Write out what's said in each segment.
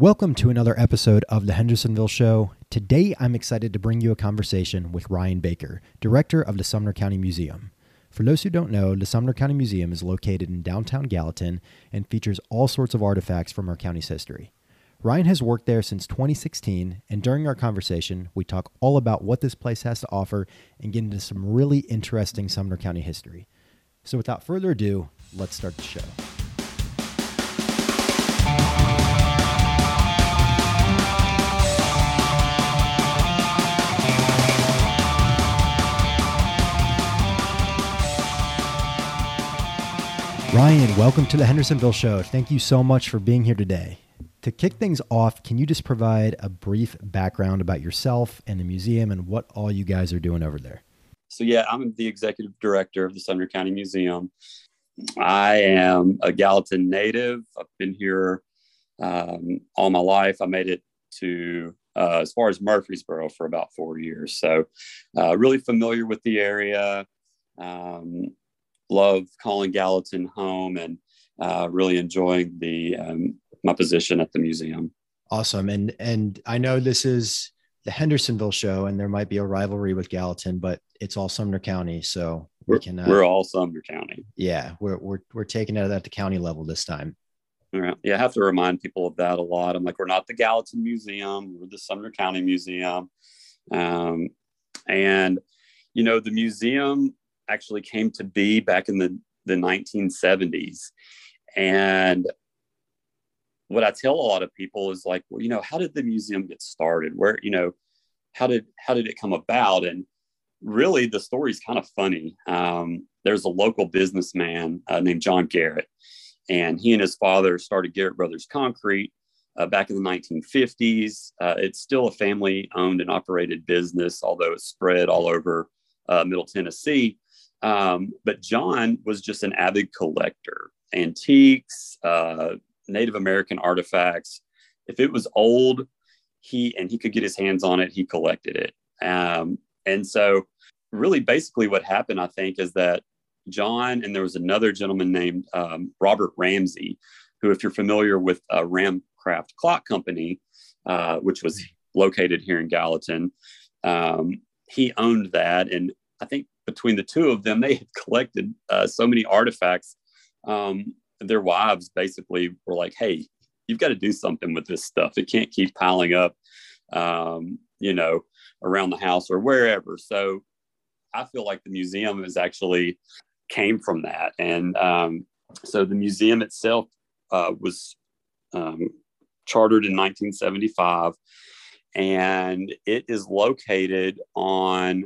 Welcome to another episode of the Hendersonville Show. Today, I'm excited to bring you a conversation with Ryan Baker, director of the Sumner County Museum. For those who don't know, the Sumner County Museum is located in downtown Gallatin and features all sorts of artifacts from our county's history. Ryan has worked there since 2016, and during our conversation, we talk all about what this place has to offer and get into some really interesting Sumner County history. So, without further ado, let's start the show. Ryan, welcome to the Hendersonville Show. Thank you so much for being here today. To kick things off, can you just provide a brief background about yourself and the museum and what all you guys are doing over there? So, yeah, I'm the executive director of the Sumner County Museum. I am a Gallatin native. I've been here um, all my life. I made it to uh, as far as Murfreesboro for about four years. So, uh, really familiar with the area. Um, love calling Gallatin home and uh, really enjoying the um, my position at the museum. Awesome, and and I know this is the Hendersonville show, and there might be a rivalry with Gallatin, but it's all Sumner County, so we we're, can. Uh, we're all Sumner County. Yeah, we're we're we're taking it at the county level this time. Yeah, I have to remind people of that a lot. I'm like, we're not the Gallatin Museum; we're the Sumner County Museum, um, and you know the museum actually came to be back in the, the 1970s. And what I tell a lot of people is like, well, you know, how did the museum get started? Where, you know, how did how did it come about? And really, the story is kind of funny. Um, there's a local businessman uh, named John Garrett, and he and his father started Garrett Brothers Concrete uh, back in the 1950s. Uh, it's still a family owned and operated business, although it's spread all over uh, Middle Tennessee. Um, but John was just an avid collector, antiques, uh, Native American artifacts. If it was old, he and he could get his hands on it, he collected it. Um, and so, really, basically, what happened, I think, is that John and there was another gentleman named um, Robert Ramsey, who, if you're familiar with uh, Ramcraft Clock Company, uh, which was located here in Gallatin, um, he owned that. And I think between the two of them, they had collected uh, so many artifacts. Um, their wives basically were like, "Hey, you've got to do something with this stuff. It can't keep piling up, um, you know, around the house or wherever." So, I feel like the museum is actually came from that, and um, so the museum itself uh, was um, chartered in 1975 and it is located on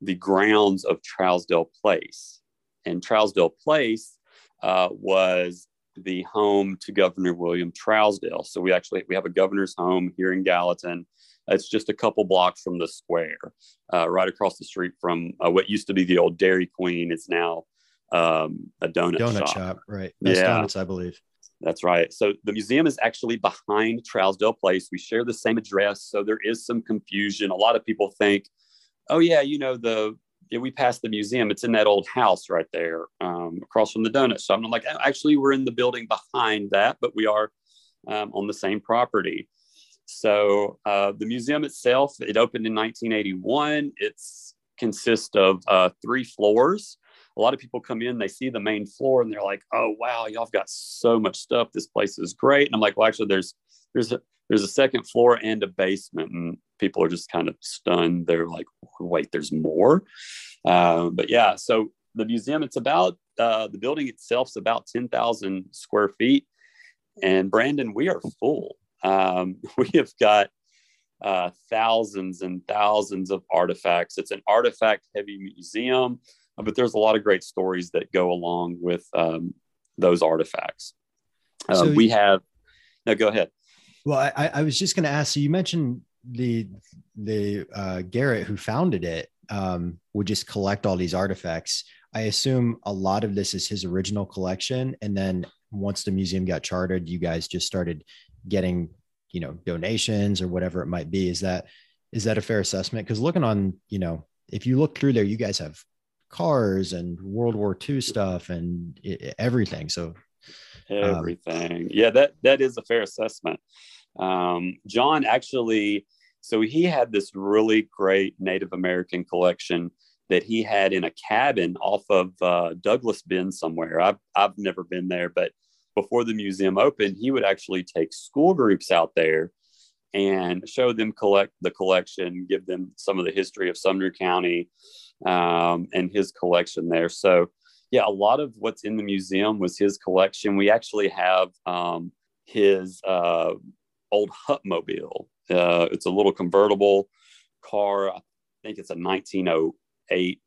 the grounds of Trousdale Place. And Trousdale Place uh, was the home to Governor William Trousdale. So we actually we have a governor's home here in Gallatin. It's just a couple blocks from the square, uh, right across the street from uh, what used to be the old Dairy Queen. It's now um, a donut, donut shop. shop. Right? Best yeah. donuts, I believe. That's right. So the museum is actually behind Trousdale Place. We share the same address, so there is some confusion. A lot of people think oh yeah, you know the yeah, we passed the museum. It's in that old house right there, um, across from the donut So I'm like, actually, we're in the building behind that, but we are um, on the same property. So uh, the museum itself, it opened in 1981. It's consists of uh, three floors. A lot of people come in, they see the main floor, and they're like, "Oh wow, y'all have got so much stuff. This place is great." And I'm like, "Well, actually, there's there's a, there's a second floor and a basement and people are just kind of stunned. They're like wait there's more? Uh, but yeah so the museum it's about uh, the building itself is about 10000 square feet. And brandon we are full. Um, we have got uh, thousands and thousands of artifacts. It's an artifact heavy museum but there's a lot of great stories that go along with um, those artifacts. Uh, so we have no go ahead well, I, I was just going to ask. So you mentioned the the uh, Garrett who founded it um, would just collect all these artifacts. I assume a lot of this is his original collection, and then once the museum got chartered, you guys just started getting you know donations or whatever it might be. Is that is that a fair assessment? Because looking on you know if you look through there, you guys have cars and World War II stuff and everything. So Everything. Um, yeah, that that is a fair assessment. Um, John actually, so he had this really great Native American collection that he had in a cabin off of uh, Douglas Bend somewhere. I've I've never been there, but before the museum opened, he would actually take school groups out there and show them collect the collection, give them some of the history of Sumner County um, and his collection there. So, yeah, a lot of what's in the museum was his collection. We actually have um, his uh, old Hupmobile. Uh, it's a little convertible car. I think it's a 1908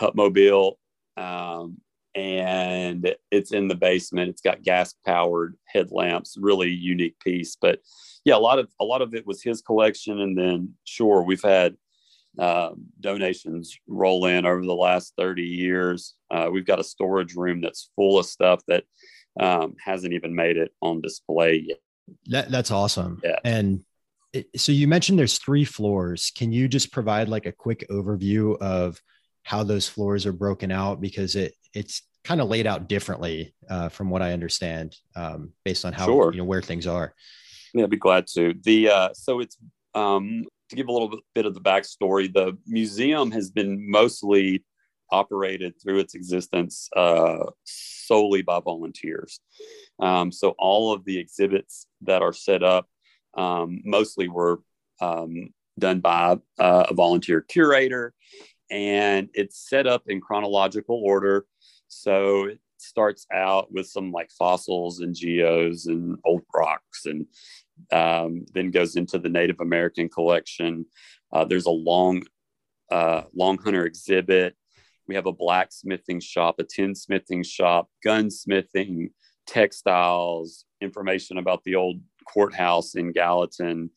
Hupmobile. Um, and it's in the basement. It's got gas powered headlamps, really unique piece. But yeah, a lot of a lot of it was his collection, and then sure, we've had uh, donations roll in over the last 30 years. Uh, we've got a storage room that's full of stuff that um, hasn't even made it on display yet. That, that's awesome. Yeah. And it, so you mentioned there's three floors. Can you just provide like a quick overview of how those floors are broken out? Because it it's kind of laid out differently uh, from what I understand, um, based on how sure. you know where things are. Yeah, I'd be glad to. The uh, so it's um, to give a little bit of the backstory. The museum has been mostly operated through its existence uh, solely by volunteers. Um, so all of the exhibits that are set up um, mostly were um, done by uh, a volunteer curator, and it's set up in chronological order. So it starts out with some like fossils and geos and old rocks, and um, then goes into the Native American collection. Uh, there's a long, uh, long hunter exhibit. We have a blacksmithing shop, a tinsmithing shop, gunsmithing, textiles, information about the old courthouse in Gallatin,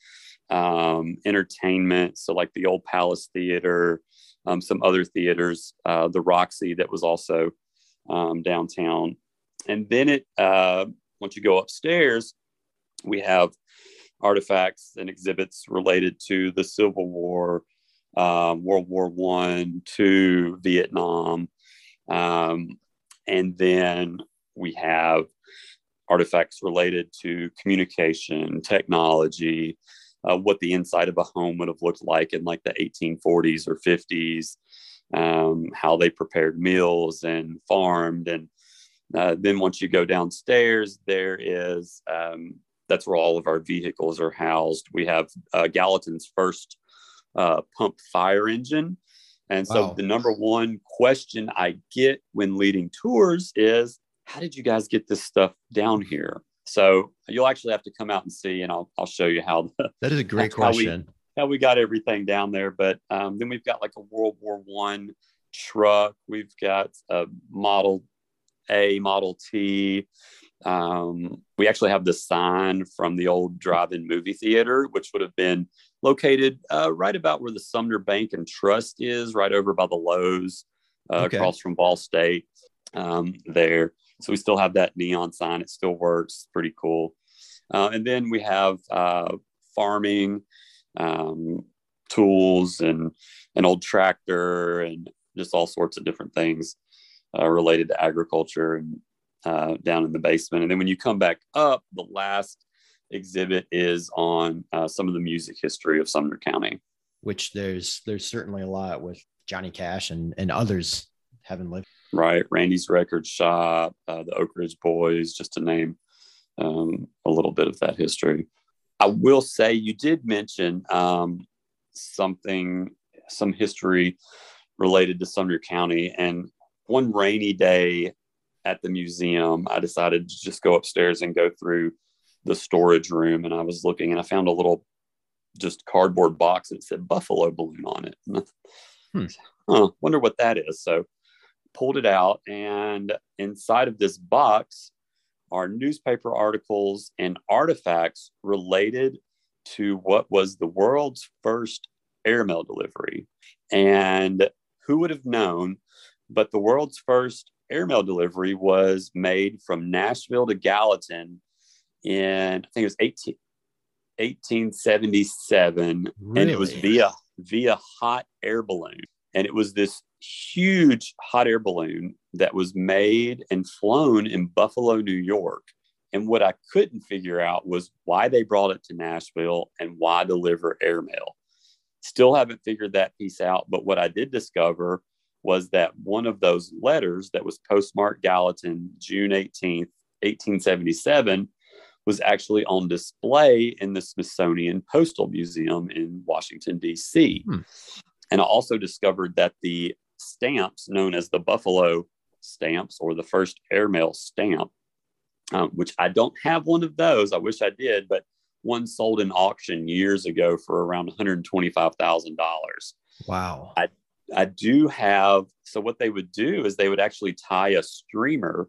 um, entertainment. So, like the old Palace Theater, um, some other theaters, uh, the Roxy that was also um, downtown. And then it, uh, once you go upstairs, we have artifacts and exhibits related to the Civil War, um, World War One, to Vietnam, um, and then we have artifacts related to communication, technology, uh, what the inside of a home would have looked like in like the 1840s or 50s, um, how they prepared meals and farmed. And uh, then once you go downstairs, there is um, that's where all of our vehicles are housed. We have uh, Gallatin's first uh, pump fire engine. And so wow. the number one question I get when leading tours is, how did you guys get this stuff down here? So you'll actually have to come out and see, and I'll, I'll show you how. The, that is a great question. How we, how we, got everything down there. But um, then we've got like a World War One truck. We've got a Model A, Model T. Um, we actually have the sign from the old drive-in movie theater, which would have been located uh, right about where the Sumner Bank and Trust is, right over by the Lowe's, uh, okay. across from Ball State. Um, there, so we still have that neon sign. It still works. Pretty cool. Uh, and then we have uh, farming um, tools and an old tractor and just all sorts of different things uh, related to agriculture and uh, down in the basement. And then when you come back up, the last exhibit is on uh, some of the music history of Sumner County. Which there's there's certainly a lot with Johnny Cash and and others having lived right? Randy's Record Shop, uh, the Oak Ridge Boys, just to name um, a little bit of that history. I will say you did mention um, something, some history related to Sumner County. And one rainy day at the museum, I decided to just go upstairs and go through the storage room. And I was looking and I found a little just cardboard box and it said buffalo balloon on it. hmm. Huh, wonder what that is. So pulled it out, and inside of this box are newspaper articles and artifacts related to what was the world's first airmail delivery. And who would have known? But the world's first airmail delivery was made from Nashville to Gallatin in, I think it was 18, 1877. Really? And it was via via hot air balloon. And it was this huge hot air balloon that was made and flown in Buffalo, New York. And what I couldn't figure out was why they brought it to Nashville and why deliver airmail. Still haven't figured that piece out. But what I did discover was that one of those letters that was postmarked Gallatin, June 18th, 1877, was actually on display in the Smithsonian Postal Museum in Washington, D.C. Hmm. And I also discovered that the stamps known as the Buffalo stamps or the first airmail stamp, um, which I don't have one of those. I wish I did, but one sold in auction years ago for around $125,000. Wow. I, I do have, so what they would do is they would actually tie a streamer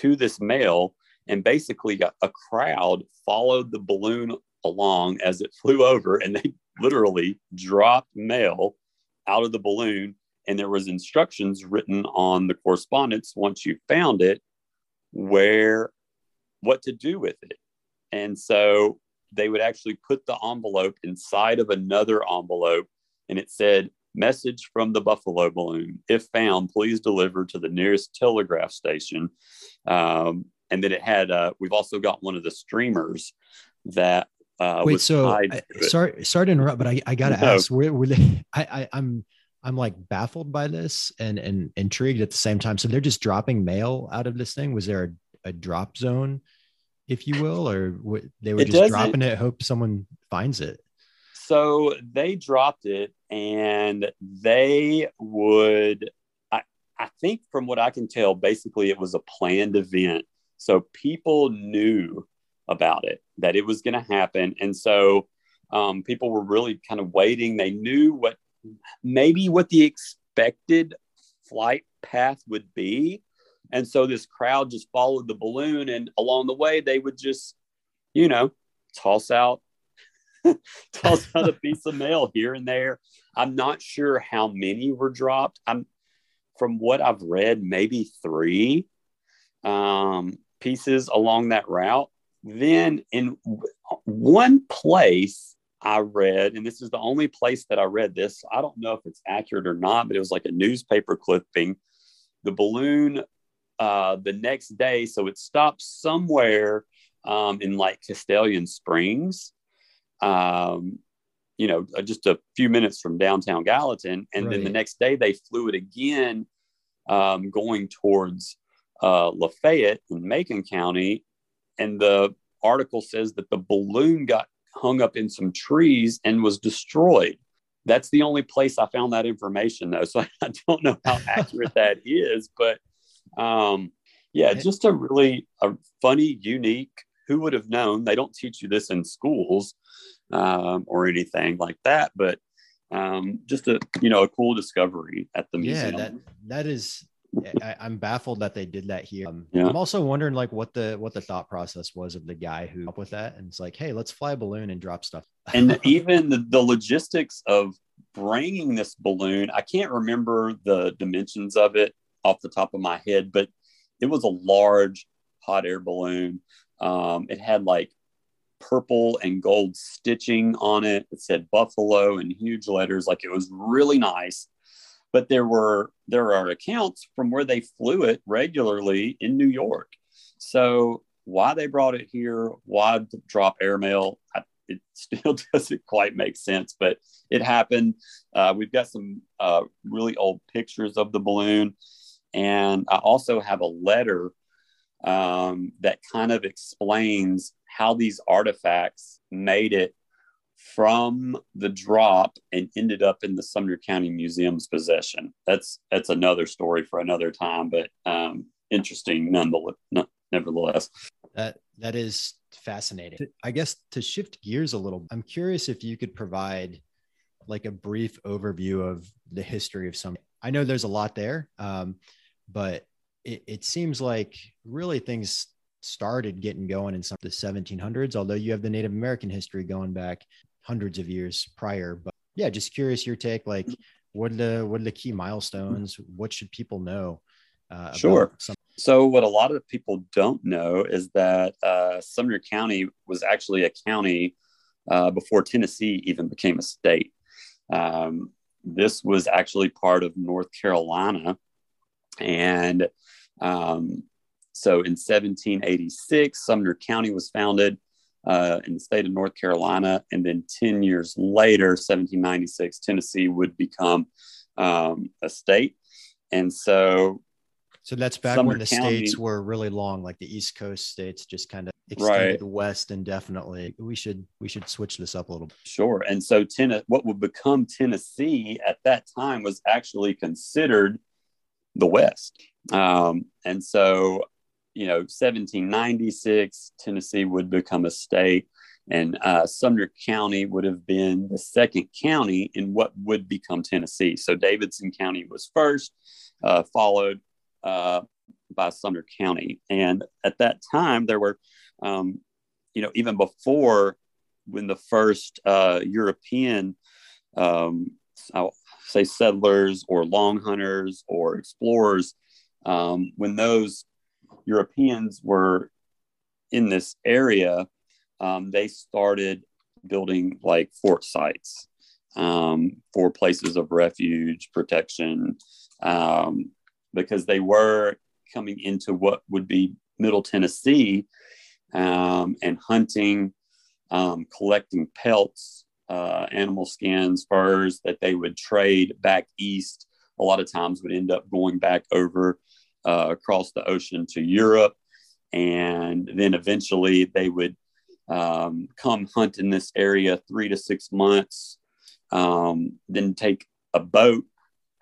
to this mail and basically a crowd followed the balloon along as it flew over and they literally dropped mail out of the balloon and there was instructions written on the correspondence once you found it where what to do with it. And so they would actually put the envelope inside of another envelope and it said message from the buffalo balloon. If found please deliver to the nearest telegraph station. Um, and then it had uh, we've also got one of the streamers that uh, wait so I, sorry sorry to interrupt but i, I gotta no. ask were, were they, I, I i'm i'm like baffled by this and and intrigued at the same time. So they're just dropping mail out of this thing? Was there a, a drop zone if you will? Or w- they were it just dropping it hope someone finds it. So they dropped it and they would I, I think from what i can tell basically it was a planned event so people knew about it, that it was going to happen. And so um, people were really kind of waiting. They knew what maybe what the expected flight path would be. And so this crowd just followed the balloon. And along the way, they would just, you know, toss out. toss out a piece of mail here and there. I'm not sure how many were dropped. I'm from what I've read, maybe three. Um, pieces along that route. Then in one place I read, and this is the only place that I read this. I don't know if it's accurate or not, but it was like a newspaper clipping. The balloon uh, the next day, so it stopped somewhere um, in like Castalian Springs, um, you know, uh, just a few minutes from downtown Gallatin. And right. then the next day they flew it again, um, going towards uh, Lafayette in Macon County. And the article says that the balloon got hung up in some trees and was destroyed. That's the only place I found that information, though. So I don't know how accurate that is, but um, yeah, just a really a funny, unique. Who would have known? They don't teach you this in schools um, or anything like that, but um, just a you know a cool discovery at the museum. Yeah, that that is I, am baffled that they did that here. Um, yeah. I'm also wondering like what the what the thought process was of the guy who up with that, and it's like, hey, let's fly a balloon and drop stuff. and even the, the logistics of bringing this balloon, I can't remember the dimensions of it off the top of my head, but it was a large hot air balloon. Um, it had like purple and gold stitching on it. It said Buffalo in huge letters. Like it was really nice but there were there are accounts from where they flew it regularly in New York. So why they brought it here, why drop airmail, it still doesn't quite make sense, but it happened. Uh, we've got some uh, really old pictures of the balloon, and I also have a letter um, that kind of explains how these artifacts made it from the drop and ended up in the Sumner County Museum's possession. That's that's another story for another time, but um, interesting nonetheless. Nevertheless, that that is fascinating. I guess to shift gears a little, I'm curious if you could provide like a brief overview of the history of some. I know there's a lot there, um, but it, it seems like really things started getting going in some of the 1700s although you have the native american history going back hundreds of years prior. But yeah, just curious your take. Like, what are the what are the key milestones? What should people know? Uh, sure. Some- so, what a lot of people don't know is that uh, Sumner County was actually a county uh, before Tennessee even became a state. Um, this was actually part of North Carolina, and um, so in 1786, Sumner County was founded uh, in the state of North Carolina. And then 10 years later, 1796, Tennessee would become um, a state. And so so that's back Sumner when the County, states were really long, like the East Coast states just kind of extended right. west indefinitely. We should we should switch this up a little. Bit. Sure. And so ten, what would become Tennessee at that time was actually considered the West. Um, and so, you know, 1796, Tennessee would become a state, and uh, Sumner County would have been the second county in what would become Tennessee. So Davidson County was first, uh, followed uh, by Sumner County. And at that time, there were, um, you know, even before when the first uh, European, um, I'll say settlers or long hunters or explorers, um, when those Europeans were in this area, um, they started building like fort sites um, for places of refuge, protection, um, because they were coming into what would be Middle Tennessee um, and hunting, um, collecting pelts, uh, animal skins, furs that they would trade back east. A lot of times would end up going back over uh, across the ocean to Europe. And then eventually they would um, come hunt in this area three to six months, um, then take a boat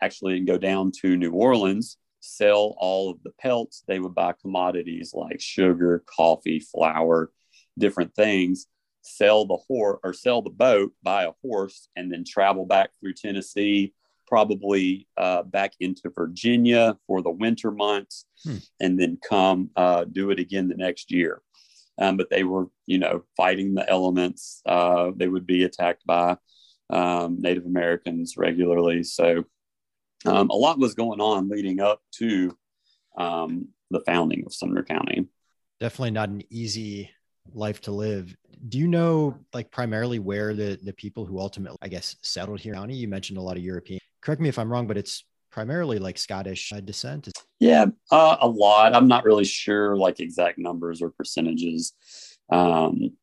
actually and go down to New Orleans sell all of the pelts. They would buy commodities like sugar, coffee, flour, different things, sell the horse or sell the boat, buy a horse, and then travel back through Tennessee, probably uh, back into Virginia for the winter months, hmm. and then come uh, do it again the next year. Um, but they were, you know, fighting the elements. Uh, they would be attacked by um, Native Americans regularly. So um, a lot was going on leading up to um, the founding of Sumner County. Definitely not an easy life to live. Do you know, like, primarily where the the people who ultimately, I guess, settled here county? You mentioned a lot of European. Correct me if I'm wrong, but it's primarily like Scottish uh, descent. Yeah, uh, a lot. I'm not really sure, like exact numbers or percentages um,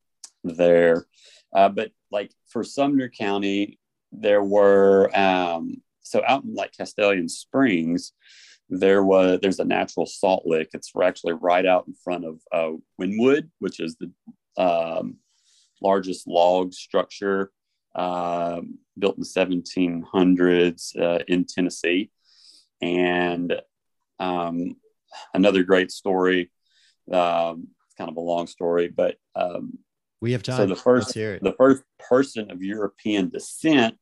there, uh, but like for Sumner County, there were um, so out in like Castalian Springs, there was there's a natural salt lick. It's actually right out in front of uh, Wynnewood, which is the um, largest log structure uh, built in the 1700s uh, in Tennessee. And um, another great story. Um, it's kind of a long story, but um, we have time. So the first, the first person of European descent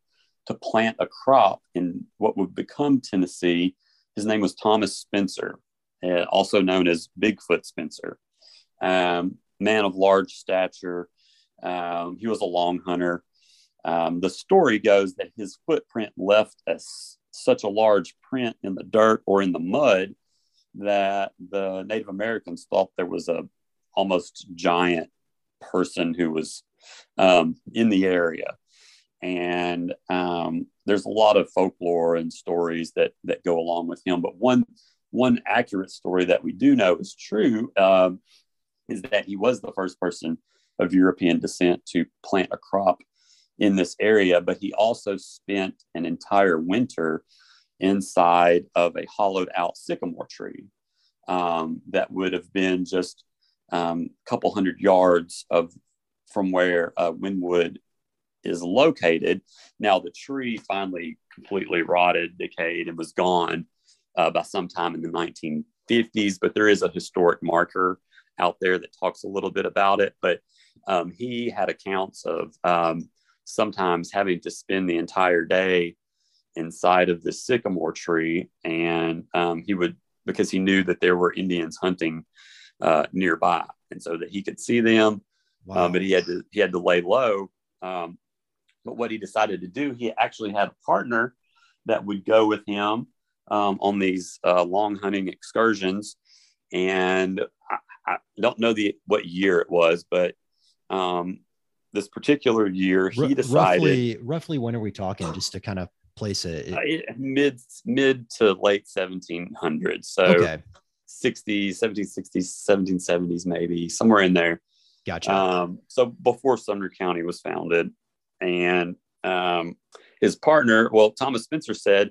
to plant a crop in what would become Tennessee. His name was Thomas Spencer, uh, also known as Bigfoot Spencer. Um, man of large stature. Um, he was a long hunter. Um, the story goes that his footprint left a, such a large print in the dirt or in the mud that the Native Americans thought there was a almost giant person who was um, in the area and um, there's a lot of folklore and stories that that go along with him. But one one accurate story that we do know is true um, is that he was the first person of European descent to plant a crop in this area, but he also spent an entire winter inside of a hollowed out sycamore tree um, that would have been just um, a couple hundred yards of from where uh, Wynnewood is located. Now, the tree finally completely rotted, decayed, and was gone uh, by sometime in the 1950s, but there is a historic marker out there that talks a little bit about it. But um, he had accounts of um, sometimes having to spend the entire day inside of the sycamore tree, and um, he would because he knew that there were Indians hunting uh, nearby, and so that he could see them. Wow. Um, but he had to he had to lay low um, but what he decided to do, he actually had a partner that would go with him um, on these uh, long hunting excursions. And I, I, don't know the what year it was, but um, this particular year, he decided roughly, roughly when are we talking, just to kind of place it, it mid mid to late 1700s. So okay. 60s, 1760s, 1770s, maybe somewhere in there. Gotcha. Um, so before Sumner County was founded, and um, his partner, well, Thomas Spencer said,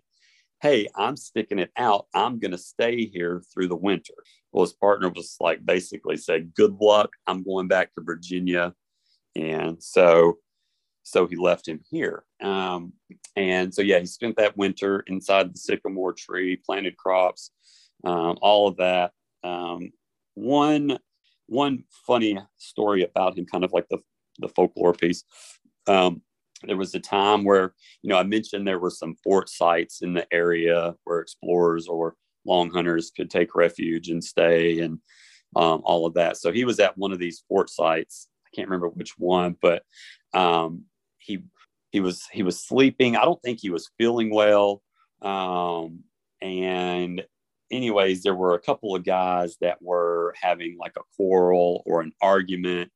Hey, I'm sticking it out. I'm going to stay here through the winter. Well, his partner was like, basically said, Good luck. I'm going back to Virginia. And so, so he left him here. Um, and so, yeah, he spent that winter inside the sycamore tree, planted crops, um, all of that. Um, one, one funny story about him, kind of like the, the folklore piece. Um, there was a time where you know i mentioned there were some fort sites in the area where explorers or long hunters could take refuge and stay and um, all of that so he was at one of these fort sites i can't remember which one but um, he he was he was sleeping i don't think he was feeling well um, and anyways there were a couple of guys that were having like a quarrel or an argument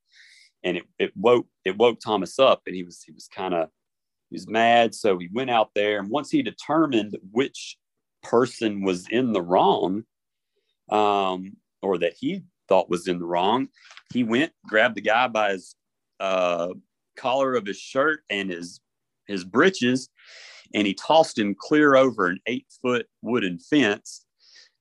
and it, it woke it woke Thomas up, and he was he was kind of he was mad. So he went out there, and once he determined which person was in the wrong, um, or that he thought was in the wrong, he went grabbed the guy by his uh, collar of his shirt and his his breeches, and he tossed him clear over an eight foot wooden fence.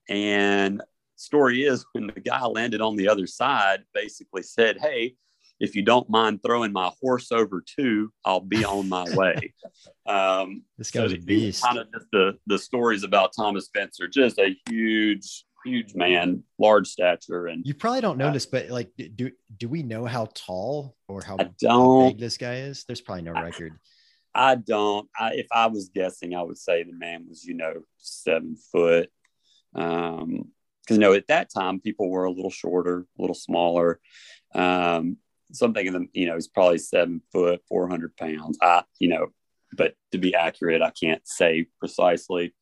And story is when the guy landed on the other side, basically said, "Hey." if you don't mind throwing my horse over too, I'll be on my way. Um, this guy's so a beast. Kind of just the the stories about Thomas Spencer, just a huge, huge man, large stature, and you probably don't notice, uh, but like, do do we know how tall or how, how big this guy is? There's probably no record. I, don't. I, if I was guessing, I would say the man was, you know, seven foot. Um, because you know at that time people were a little shorter, a little smaller. Um, something in the you know he's probably seven foot, four hundred pounds. I you know, but to be accurate, I can't say precisely.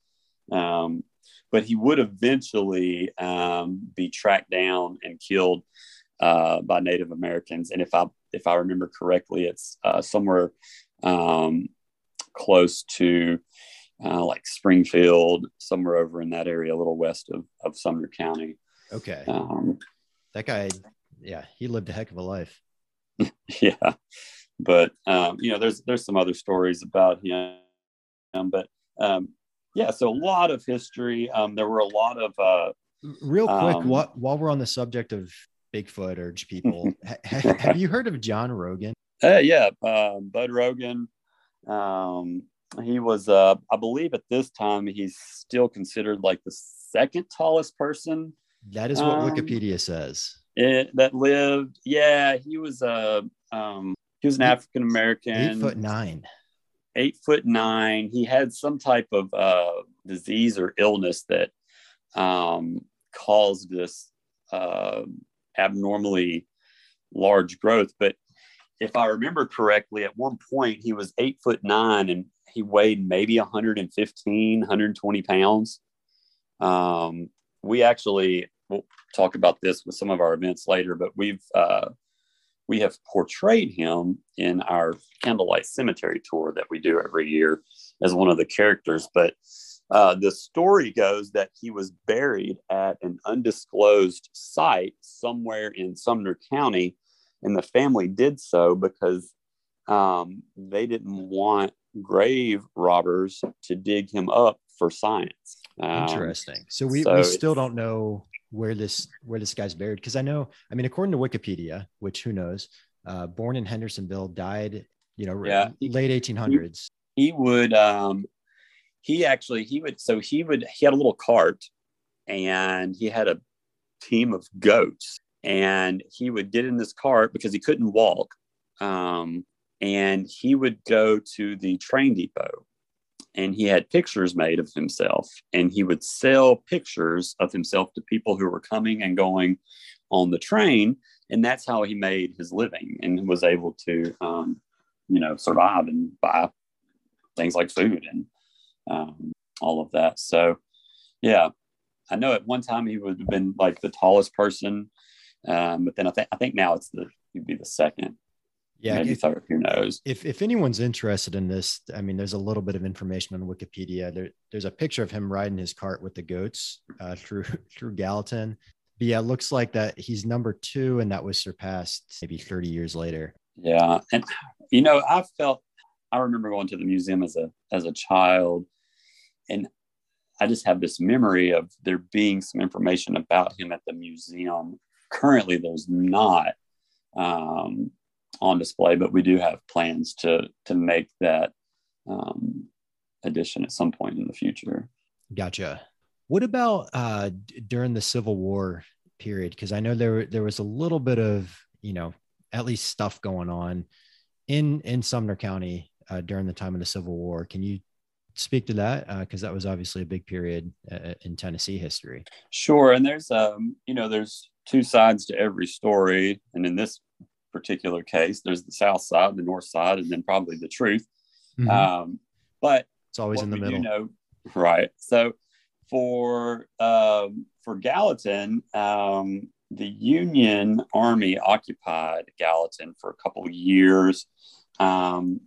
Um, but he would eventually um, be tracked down and killed uh, by Native Americans. And if I if I remember correctly, it's uh, somewhere um, close to uh, like Springfield, somewhere over in that area, a little west of, of Sumner County. Okay. Um, that guy, yeah, he lived a heck of a life. yeah, but um, you know, there's there's some other stories about him, but um, yeah, so a lot of history. Um, there were a lot of uh, real quick. Um, while, while we're on the subject of Bigfoot or people, ha, have you heard of John Rogan? Uh, yeah, uh, Bud Rogan. Um, he was, uh, I believe, at this time he's still considered like the second tallest person. That is what um, Wikipedia says it, that lived. Yeah, he was a um, he was an African American, eight foot nine, eight foot nine. He had some type of uh, disease or illness that um, caused this uh, abnormally large growth. But if I remember correctly, at one point he was eight foot nine and he weighed maybe 115, 120 pounds. Um, we actually we'll talk about this with some of our events later, but we've uh, we have portrayed him in our candlelight cemetery tour that we do every year as one of the characters. But uh, the story goes that he was buried at an undisclosed site somewhere in Sumner County, and the family did so because um, they didn't want grave robbers to dig him up for science. Um, Interesting. So we, so we still don't know where this where this guy's buried because I know I mean according to Wikipedia, which who knows, uh, born in Hendersonville, died you know yeah. late 1800s. He, he would um, he actually he would so he would he had a little cart and he had a team of goats and he would get in this cart because he couldn't walk um, and he would go to the train depot and he had pictures made of himself and he would sell pictures of himself to people who were coming and going on the train and that's how he made his living and was able to um, you know survive and buy things like food and um, all of that. So yeah i know at one time he would have been like the tallest person um, but then I, th- I think now it's the he'd be the second Yeah, maybe if, third. Who knows? If if anyone's interested in this, I mean, there's a little bit of information on Wikipedia. There, there's a picture of him riding his cart with the goats uh, through through Gallatin. But yeah, it looks like that he's number two, and that was surpassed maybe 30 years later. Yeah, and you know, I felt I remember going to the museum as a as a child, and I just have this memory of there being some information about him at the museum. Currently, there's not um, on display, but we do have plans to to make that um, addition at some point in the future. Gotcha. What about uh, during the Civil War period? Because I know there there was a little bit of you know at least stuff going on in in Sumner County uh, during the time of the Civil War. Can you speak to that? Because uh, that was obviously a big period uh, in Tennessee history. Sure, and there's um, you know there's two sides to every story, and in this particular case, there's the South side, the North side, and then probably the truth. Mm-hmm. Um, but it's always in the middle, know, right? So for um, for Gallatin, um, the Union Army occupied Gallatin for a couple of years. Um,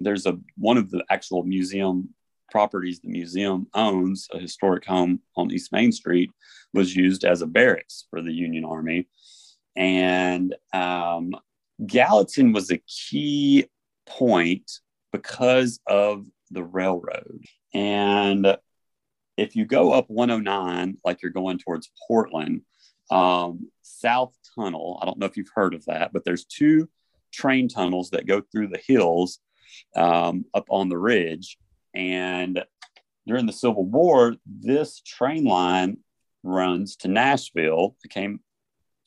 there's a one of the actual museum properties the museum owns, a historic home on East Main Street, was used as a barracks for the Union Army. And um, Gallatin was a key point because of the railroad. And if you go up 109, like you're going towards Portland, um, South Tunnel, I don't know if you've heard of that, but there's two train tunnels that go through the hills um, up on the ridge. And during the Civil War, this train line runs to Nashville. It came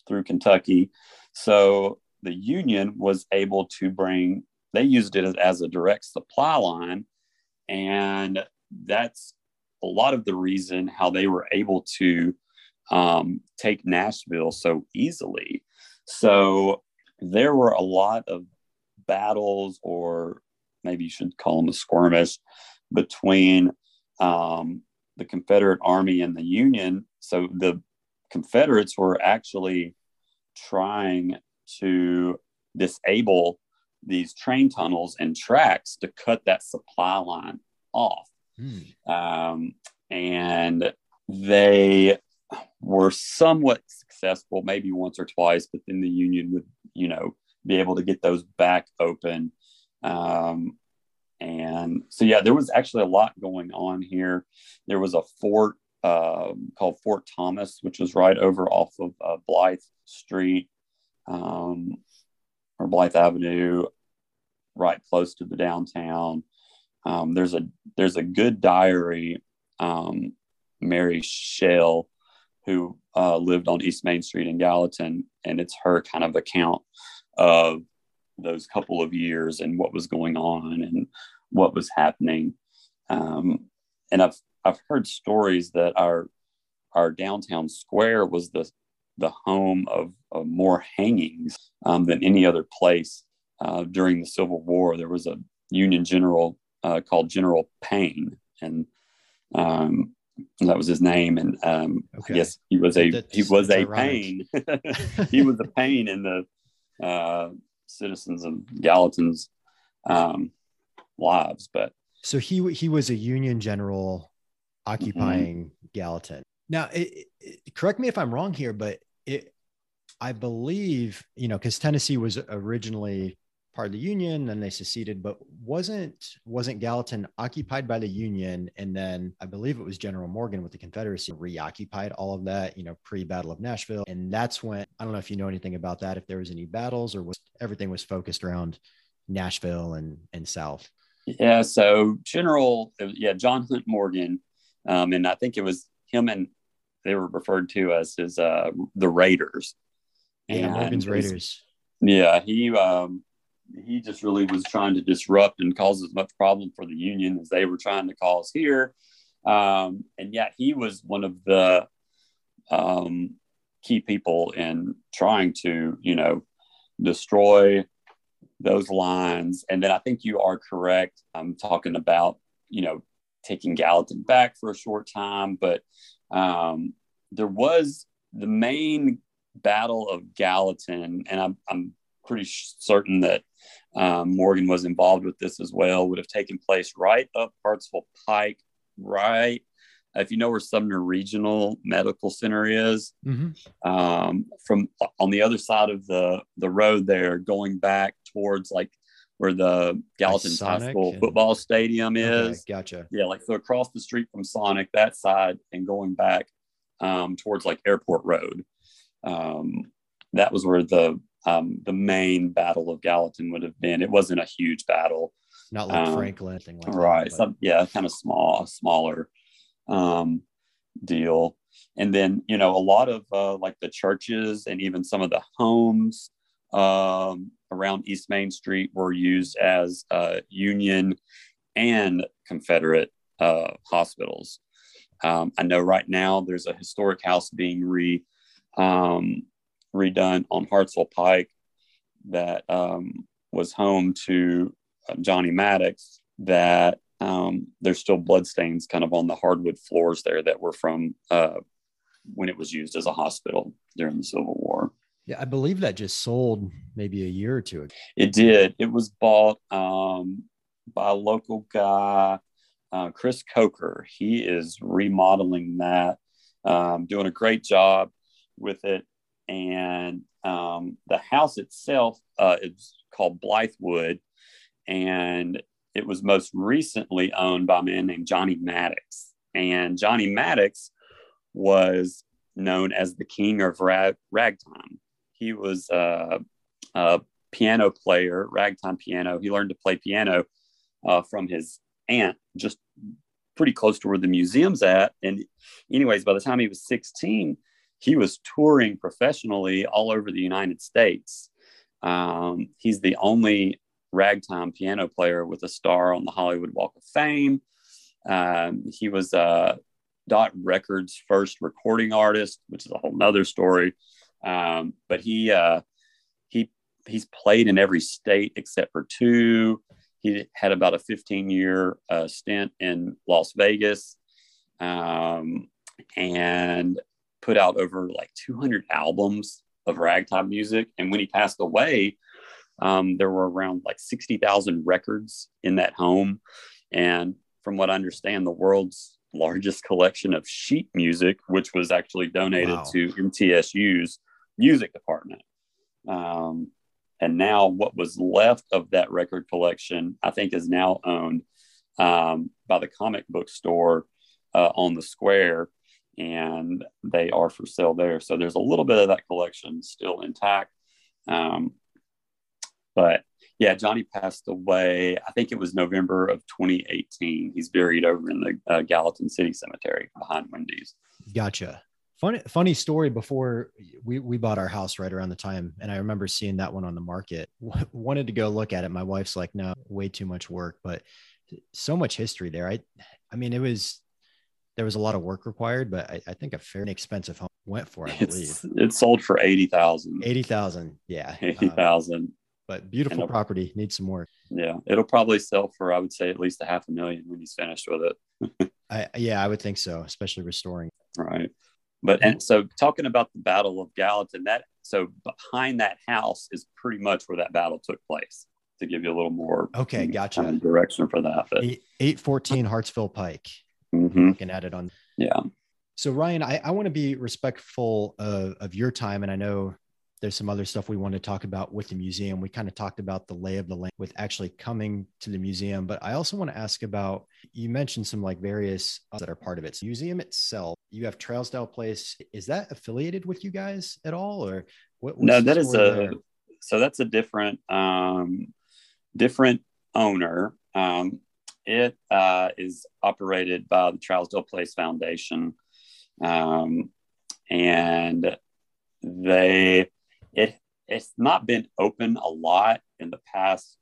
through Kentucky. So the Union was able to bring, they used it as, a direct supply line. And that's a lot of the reason how they were able to um, take Nashville so easily. So there were a lot of battles, or maybe you should call them a skirmish, between um, the Confederate Army and the Union. So the Confederates were actually trying to disable these train tunnels and tracks to cut that supply line off. Hmm. Um, and they were somewhat successful, maybe once or twice, but then the Union would, you know, be able to get those back open. Um, and so, yeah, there was actually a lot going on here. There was a fort uh, called Fort Thomas, which is right over off of uh, Blythe Street um, or Blythe Avenue, right close to the downtown. Um, there's a there's a good diary, um, Mary Shell, who uh, lived on East Main Street in Gallatin, and it's her kind of account of those couple of years and what was going on and what was happening. Um, and I've I've heard stories that our our downtown square was the the home of, of more hangings um, than any other place uh, during the Civil War. There was a Union general uh, called General Paine, and um, that was his name. And um, okay. I guess he was a that's, he was a pain. he was a pain in the uh, citizens of Gallatin's um, lives. But so he he was a Union general occupying mm-hmm. Gallatin. Now, it, it, correct me if I'm wrong here, but it, I believe, you know, because Tennessee was originally part of the Union, and they seceded, but wasn't wasn't Gallatin occupied by the Union, and then I believe it was General Morgan with the Confederacy reoccupied all of that, you know, pre Battle of Nashville, and that's when I don't know if you know anything about that, if there was any battles or was everything was focused around Nashville and and South. Yeah, so General, yeah, John Hunt Morgan, um, and I think it was him and they were referred to as his uh, the Raiders. Yeah, Morgan's Raiders. Yeah, he um, he just really was trying to disrupt and cause as much problem for the Union as they were trying to cause here. Um, and yet he was one of the um, key people in trying to, you know, destroy those lines. And then I think you are correct. I'm talking about, you know, taking Gallatin back for a short time, but um, there was the main battle of Gallatin, and I'm, I'm pretty certain that um, Morgan was involved with this as well, would have taken place right up Hartsville Pike, right if you know where Sumner Regional Medical Center is, mm-hmm. um, from on the other side of the the road there, going back towards like where the Gallatin like High School and... football stadium is. Okay, gotcha. Yeah, like so across the street from Sonic, that side, and going back um, towards like Airport Road. Um, that was where the um, the main battle of Gallatin would have been. It wasn't a huge battle, not like um, Franklin, thing like right? That, Some, yeah, kind of small, smaller um, deal. And then you know a lot of uh, like the churches and even some of the homes um, around East Main Street were used as uh, Union and Confederate uh, hospitals. Um, I know right now there's a historic house being re um, redone on Hartsville Pike that um, was home to uh, Johnny Maddox. That um, there's still bloodstains kind of on the hardwood floors there that were from uh, when it was used as a hospital during the Civil War. Yeah, I believe that just sold maybe a year or two ago. It did. It was bought um, by a local guy uh, Chris Coker. He is remodeling that, um, doing a great job with it. And um, the house itself uh, is called Blythewood, and it was most recently owned by a man named Johnny Maddox. And Johnny Maddox was known as the king of rag- ragtime. He was uh, a piano player, ragtime piano. He learned to play piano uh, from his aunt just pretty close to where the museum's at. And, anyways, by the time he was 16, he was touring professionally all over the United States. Um, he's the only ragtime piano player with a star on the Hollywood Walk of Fame. Um, he was uh, Dot Records' first recording artist, which is a whole nother story. Um, but he uh, he he's played in every state except for two. He had about a 15 year uh, stint in Las Vegas um, and put out over like 200 albums of ragtime music. And when he passed away, um, there were around like 60,000 records in that home. And from what I understand, the world's largest collection of sheet music, which was actually donated wow. to MTSU's music department. Um, and now, what was left of that record collection, I think, is now owned um, by the comic book store uh, on the square, and they are for sale there. So there's a little bit of that collection still intact. Um, but yeah, Johnny passed away. I think it was November of 2018. He's buried over in the uh, Gallatin City Cemetery behind Wendy's. Gotcha funny funny story before we, we bought our house right around the time and i remember seeing that one on the market. Wanted to go look at it. My wife's like no way too much work but so much history there. I i mean it was there was a lot of work required but i, I think a fairly expensive home went for i believe. it's, it sold for 80000 80000 yeah. 80000 um, but beautiful property needs some work. Yeah it'll probably sell for i would say at least a half a million when he's finished with it. I, yeah i would think so especially restoring. Right but and so talking about the Battle of Gallatin, that so behind that house is pretty much where that battle took place. To give you a little more okay, gotcha kind of direction for that. But eight fourteen Hartsville Pike. Mm-hmm. Looking at it on yeah. So Ryan, I, I want to be respectful of, of your time, and I know there's some other stuff we want to talk about with the museum. We kind of talked about the lay of the land with actually coming to the museum, but I also want to ask about you mentioned some like various that are part of it. So museum itself, you have Trousdale Place. Is that affiliated with you guys at all, or what? No, that is a there? so that's a different um, different owner. Um, it uh, is operated by the Trousdale Place Foundation, um, and they it it's not been open a lot in the past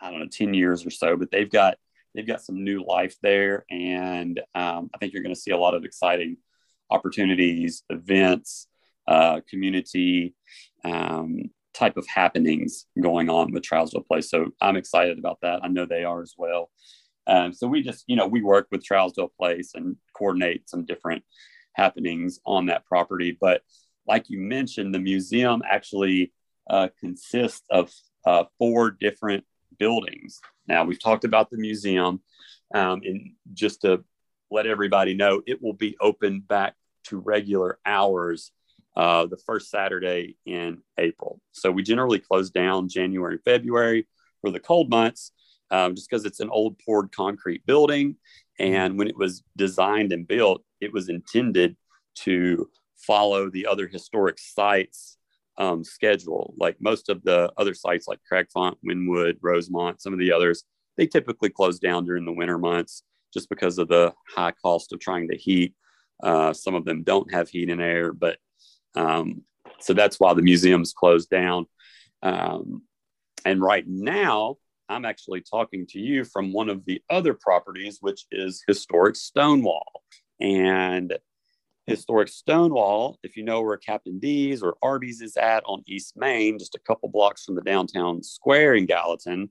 i don't know 10 years or so but they've got they've got some new life there and um, i think you're going to see a lot of exciting opportunities events uh, community um, type of happenings going on with Trousdale Place. So I'm excited about that. I know they are as well. Um, so we just, you know, we work with Trousdale Place and coordinate some different happenings on that property. But like you mentioned, the museum actually uh, consists of uh, four different buildings. Now, we've talked about the museum, um, and just to let everybody know, it will be open back to regular hours uh, the first Saturday in April. So we generally close down January and February for the cold months, um, just because it's an old poured concrete building. And when it was designed and built, it was intended to follow the other historic sites um, schedule. Like most of the other sites, like Cragfont, Wynnewood, Rosemont, some of the others, they typically close down during the winter months just because of the high cost of trying to heat. Uh, some of them don't have heat and air, but um, so that's why the museum's closed down. Um, and right now, I'm actually talking to you from one of the other properties, which is Historic Stonewall. And Historic Stonewall, if you know where Captain D's or Arby's is at on East Main, just a couple blocks from the downtown square in Gallatin,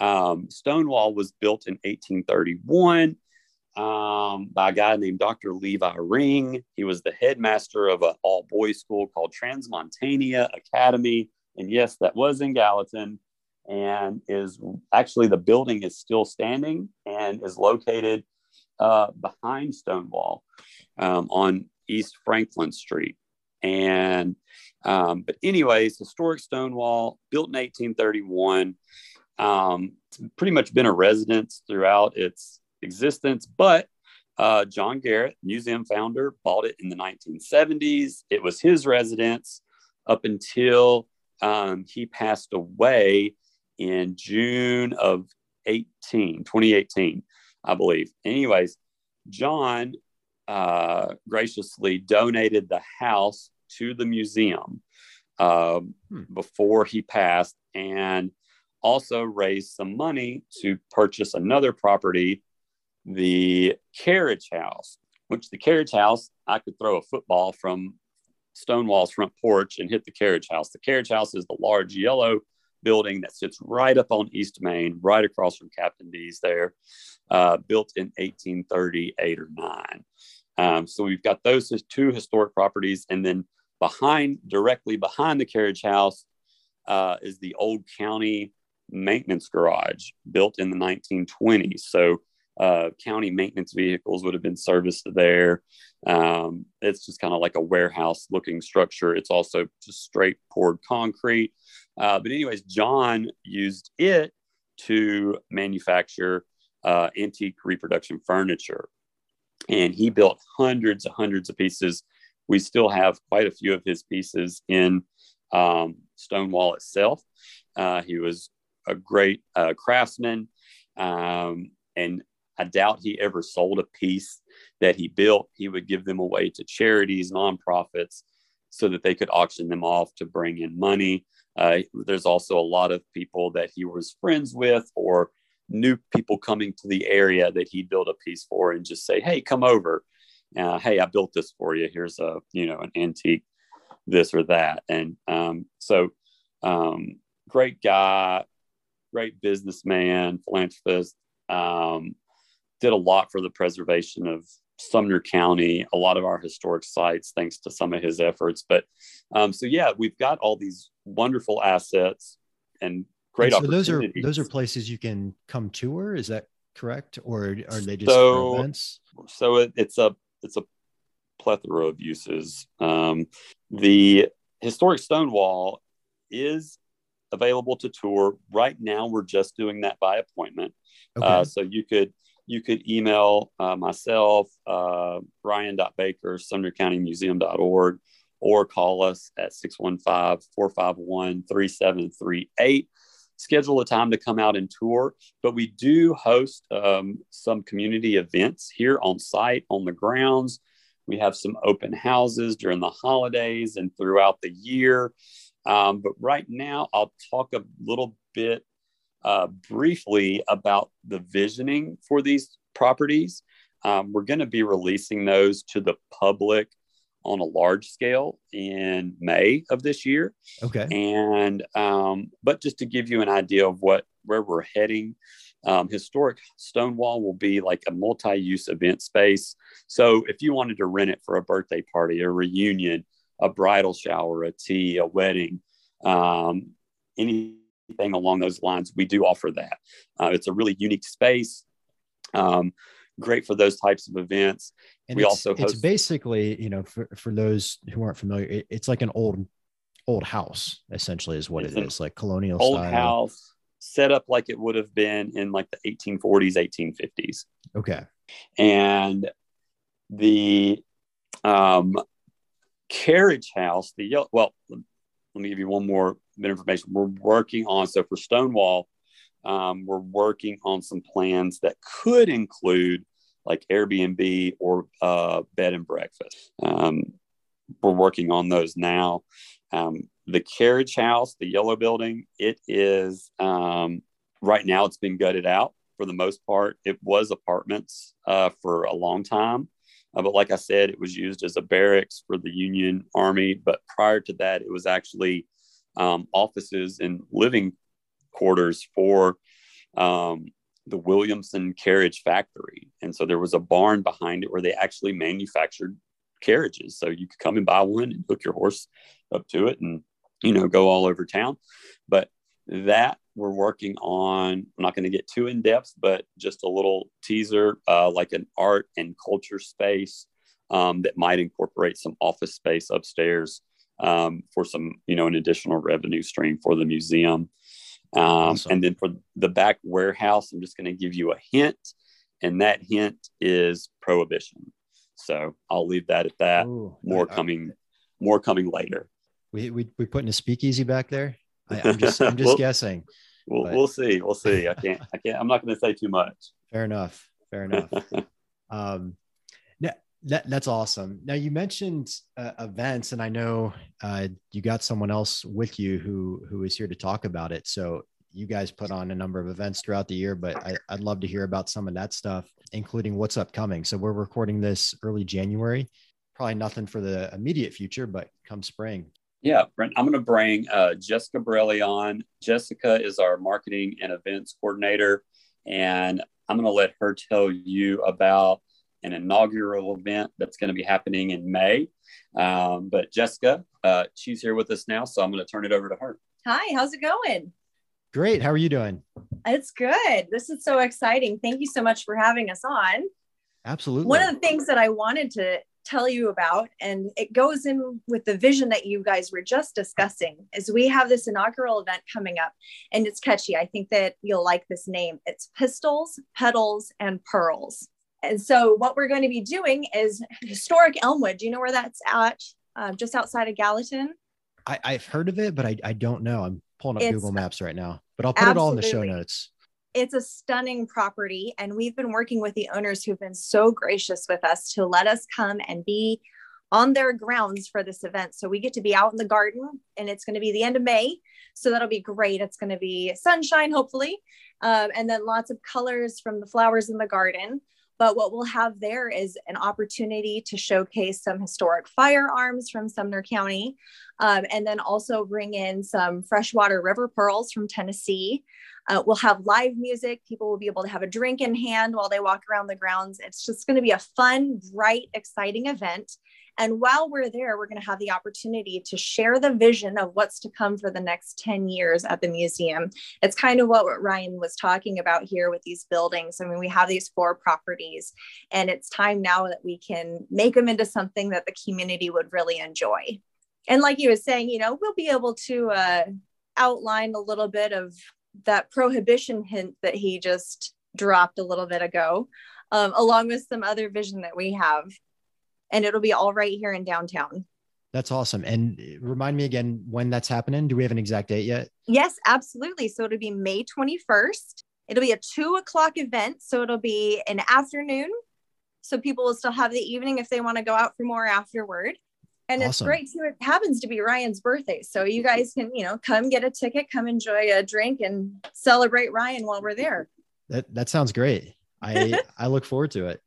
um, Stonewall was built in 1831 um, by a guy named Dr. Levi Ring. He was the headmaster of an all boys school called Transmontania Academy. And yes, that was in Gallatin and is actually the building is still standing and is located uh, behind Stonewall um, on East Franklin Street. And um, but anyways, historic Stonewall built in 1831. Um, it's pretty much been a residence throughout its existence, but uh, John Garrett, museum founder, bought it in the 1970s. It was his residence up until um, he passed away in June of 18, 2018, I believe. Anyways, John uh, graciously donated the house to the museum um, hmm. before he passed and also raised some money to purchase another property, the carriage house, which the carriage house, I could throw a football from Stonewall's front porch and hit the carriage house. The carriage house is the large yellow building that sits right up on East Main, right across from Captain D's there, uh, built in 1838 or 9. Um, so we've got those two historic properties. And then behind, directly behind the carriage house, uh, is the old county maintenance garage built in the 1920s. So uh, county maintenance vehicles would have been serviced there. Um, it's just kind of like a warehouse looking structure. It's also just straight poured concrete. Uh, but, anyways, John used it to manufacture uh, antique reproduction furniture. And he built hundreds and hundreds of pieces. We still have quite a few of his pieces in um, Stonewall itself. Uh, he was a great uh, craftsman. Um, and I doubt he ever sold a piece that he built. He would give them away to charities, nonprofits, so that they could auction them off to bring in money. Uh, there's also a lot of people that he was friends with or new people coming to the area that he built a piece for and just say, "Hey, come over. Uh, hey, I built this for you. Here's a you know an antique, this or that." And um, so, um, great guy, great businessman, philanthropist. Um, did a lot for the preservation of Sumner County, a lot of our historic sites, thanks to some of his efforts. But um, so yeah, we've got all these wonderful assets and great and so those are those are places you can come tour. Is that correct, or are they just so, events? So it, it's a it's a plethora of uses. Um, the historic Stonewall is available to tour right now. We're just doing that by appointment. Okay. Uh, so you could you could email uh, myself, uh, Ryan.Baker, SumnerCountyMuseum.org, or call us at 615 451 3738. Schedule a time to come out and tour. But we do host um, some community events here on site, on the grounds. We have some open houses during the holidays and throughout the year. Um, but right now, I'll talk a little bit uh, briefly about the visioning for these properties. Um, we're going to be releasing those to the public on a large scale in May of this year. Okay. And um, but just to give you an idea of what where we're heading, um, historic Stonewall will be like a multi-use event space. So if you wanted to rent it for a birthday party, a reunion, a bridal shower, a tea, a wedding, um, anything along those lines, we do offer that. Uh, it's a really unique space. Um, great for those types of events. And we it's, also host- it's basically, you know, for, for those who aren't familiar, it, it's like an old old house essentially is what it's it is, like colonial old style. house set up like it would have been in like the 1840s, 1850s. Okay. And the um, carriage house, the yellow, well, let me give you one more bit of information. We're working on, so for Stonewall, um, we're working on some plans that could include like Airbnb or uh, bed and breakfast. Um, we're working on those now. Um, the carriage house, the yellow building, it is um, right now. It's been gutted out for the most part. It was apartments uh, for a long time, uh, but like I said, it was used as a barracks for the Union Army. But prior to that, it was actually um, offices and living quarters for um, the Williamson Carriage Factory. And so there was a barn behind it where they actually manufactured carriages. So you could come and buy one and hook your horse up to it and, you know, go all over town. But that we're working on, I'm not going to get too in depth, but just a little teaser, uh, like an art and culture space um, that might incorporate some office space upstairs um, for some, you know, an additional revenue stream for the museum. Um, awesome. And then for the back warehouse, I'm just going to give you a hint, and that hint is prohibition. So I'll leave that at that. Ooh, more I, coming, I, more coming later. We we we putting a speakeasy back there. I, am just I'm just guessing. We'll, we'll see. We'll see. I can't. I can't. I'm not going to say too much. Fair enough. Fair enough. um, that, that's awesome. Now you mentioned uh, events, and I know uh, you got someone else with you who who is here to talk about it. So you guys put on a number of events throughout the year, but I, would love to hear about some of that stuff, including what's upcoming. So we're recording this early January. Probably nothing for the immediate future, but come spring. Yeah, Brent, I'm going to bring uh, Jessica Borelli on. Jessica is our marketing and events coordinator, and I'm going to let her tell you about an inaugural event that's going to be happening in May. Um, but Jessica, uh, she's here with us now, so I'm going to turn it over to her. Hi, how's it going? Great. How are you doing? It's good. This is so exciting. Thank you so much for having us on. Absolutely. One of the things that I wanted to tell you about, and it goes in with the vision that you guys were just discussing, is we have this inaugural event coming up, and it's catchy. I think that you'll like this name. It's Pistols, Petals, and Pearls. And so, what we're going to be doing is historic Elmwood. Do you know where that's at? Uh, just outside of Gallatin. I, have heard of it, but I, I don't know. I'm pulling up it's, Google Maps right now, but I'll put absolutely. it all in the show notes. It's a stunning property, and we've been working with the owners who've been so gracious with us to let us come and be on their grounds for this event. So we get to be out in the garden, and it's going to be the end of May. So that'll be great. It's going to be sunshine, hopefully, um, and then lots of colors from the flowers in the garden. But what we'll have there is an opportunity to showcase some historic firearms from Sumner County, um, and then also bring in some freshwater river pearls from Tennessee. Uh, we'll have live music. People will be able to have a drink in hand while they walk around the grounds. It's just going to be a fun, bright, exciting event. And while we're there, we're going to have the opportunity to share the vision of what's to come for the next 10 years at the museum. It's kind of what Ryan was talking about here with these buildings. I mean, we have these four properties, and it's time now that we can make them into something that the community would really enjoy. And like he was saying, you know, we'll be able to uh, outline a little bit of that prohibition hint that he just dropped a little bit ago, um, along with some other vision that we have and it'll be all right here in downtown. That's awesome. And remind me again when that's happening. Do we have an exact date yet? Yes, absolutely. So it'll be May 21st. It'll be a two o'clock event. So it'll be an afternoon. So people will still have the evening if they want to go out for more afterward. And awesome. it's great too. It happens to be Ryan's birthday. So you guys can, you know, come get a ticket, come enjoy a drink and celebrate Ryan while we're there. That that sounds great. I I look forward to it.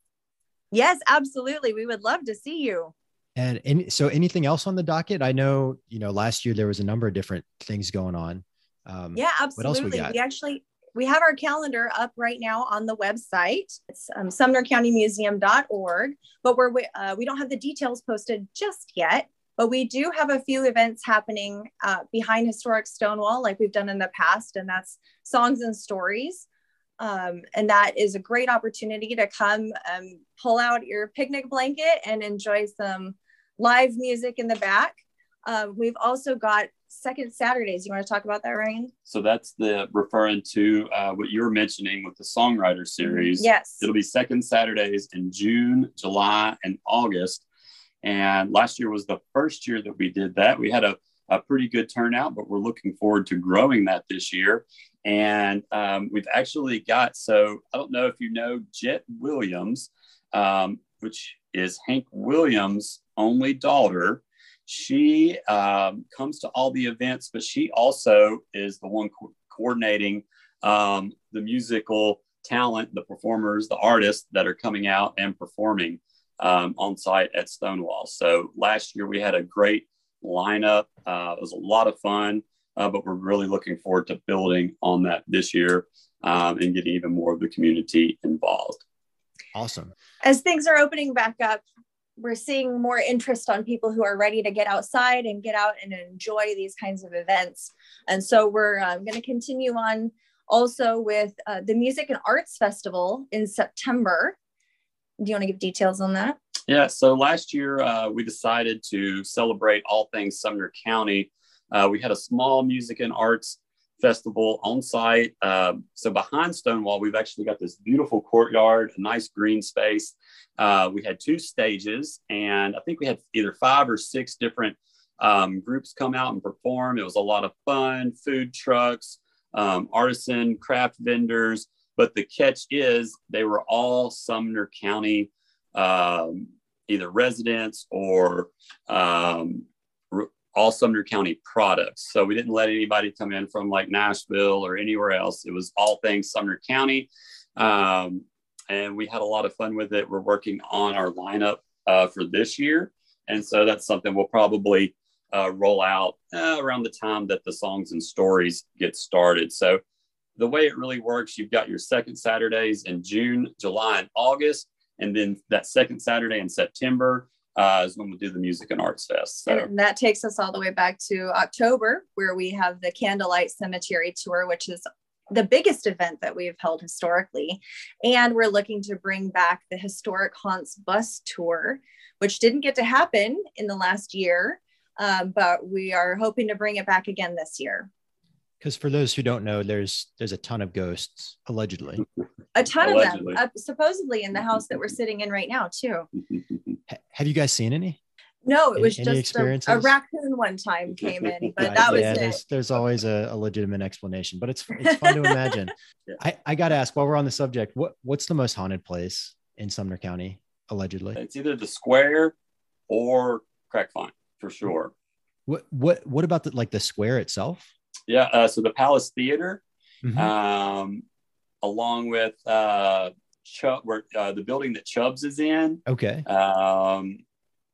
Yes, absolutely. We would love to see you. And any, so anything else on the docket? I know, you know, last year there was a number of different things going on. Um, yeah, absolutely. We, we, actually, we have our calendar up right now on the website. It's um, sumnercountymuseum.org, but we're, uh, we don't have the details posted just yet. But we do have a few events happening uh, behind historic Stonewall, like we've done in the past, and that's songs and stories. Um, and that is a great opportunity to come and pull out your picnic blanket and enjoy some live music in the back. Um, we've also got second Saturdays. You want to talk about that, Ryan? So that's the referring to uh, what you were mentioning with the songwriter series. Yes. It'll be second Saturdays in June, July, and August. And last year was the first year that we did that. We had a, a pretty good turnout, but we're looking forward to growing that this year. And um, we've actually got, so I don't know if you know Jett Williams, um, which is Hank Williams' only daughter she um, comes to all the events, but she also is the one co- coordinating um, the musical talent, the performers, the artists that are coming out and performing um, on site at Stonewall. So last year we had a great lineup. Uh, it was a lot of fun, uh, but we're really looking forward to building on that this year um, and getting even more of the community involved. Awesome. As things are opening back up, we're seeing more interest on people who are ready to get outside and get out and enjoy these kinds of events. And so we're uh, going to continue on also with uh, the Music and Arts Festival in September. Do you want to give details on that? Yeah, so last year uh, we decided to celebrate all things Sumner County. Uh, we had a small music and arts festival on site. Uh, so behind Stonewall, we've actually got this beautiful courtyard, a nice green space. Uh, we had two stages, and I think we had either five or six different um, groups come out and perform. It was a lot of fun, food trucks, um, artisan craft vendors. But the catch is they were all Sumner County, um, either residents or um, all Sumner County products. So we didn't let anybody come in from like Nashville or anywhere else. It was all things Sumner County. Um, and we had a lot of fun with it. We're working on our lineup uh, for this year. And so that's something we'll probably uh, roll out uh, around the time that the songs and stories get started. So the way it really works, you've got your second Saturdays in June, July, and August. And then that second Saturday in September, uh, is when we do the Music and Arts Fest. So. And that takes us all the way back to October, where we have the Candlelight Cemetery Tour, which is the biggest event that we've held historically. And we're looking to bring back the Historic Haunts Bus Tour, which didn't get to happen in the last year, um, but we are hoping to bring it back again this year. Because for those who don't know, there's there's a ton of ghosts allegedly. A ton allegedly. of them, uh, supposedly in the house that we're sitting in right now too. have you guys seen any? No, it was any, just a, a, raccoon one time came in, but that was yeah, it. There's, there's always a, a, legitimate explanation, but it's it's fun to imagine. I, I got to ask while we're on the subject, what what's the most haunted place in Sumner County allegedly? It's either the square or Cragfont for sure. What what what about the like the square itself? Yeah, uh, so the Palace Theater, mm-hmm. um, along with uh, Chubb, where uh, the building that Chubbs is in. Okay. Um,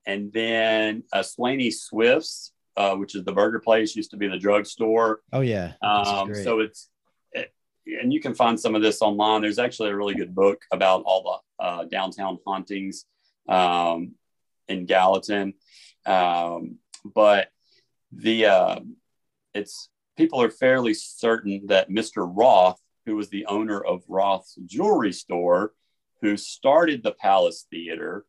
and then uh, Swaney Swift's, uh, which is the burger place, used to be the drugstore. Oh yeah. Um, so it's, it, and you can find some of this online. There's actually a really good book about all the uh, downtown hauntings um, in Gallatin. Um, but the uh, it's people are fairly certain that Mr. Roth who was the owner of Roth's jewelry store, who started the Palace Theater,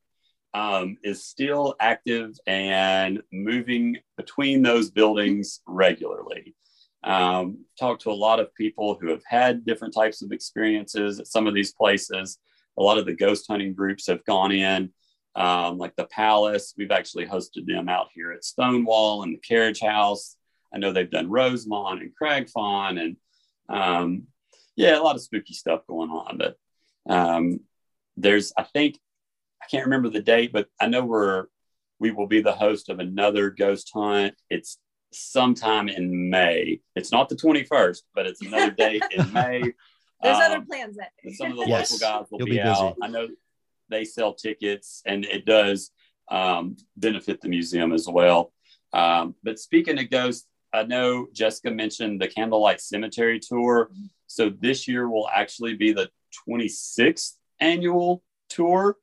um, is still active and moving between those buildings regularly. Um, talked to a lot of people who have had different types of experiences at some of these places. A lot of the ghost hunting groups have gone in, um, like the Palace. We've actually hosted them out here at Stonewall and the Carriage House. I know they've done Rosemont and Cragfont and um, yeah, a lot of spooky stuff going on. But um, there's, I think, I can't remember the date, but I know we're we will be the host of another ghost hunt. It's sometime in May. It's not the 21st, but it's another date in May. There's um, other plans that some of the yes, local guys will be, be out. I know they sell tickets and it does um, benefit the museum as well. Um, but speaking of ghosts, I know Jessica mentioned the Candlelight Cemetery tour. So this year will actually be the 26th annual tour.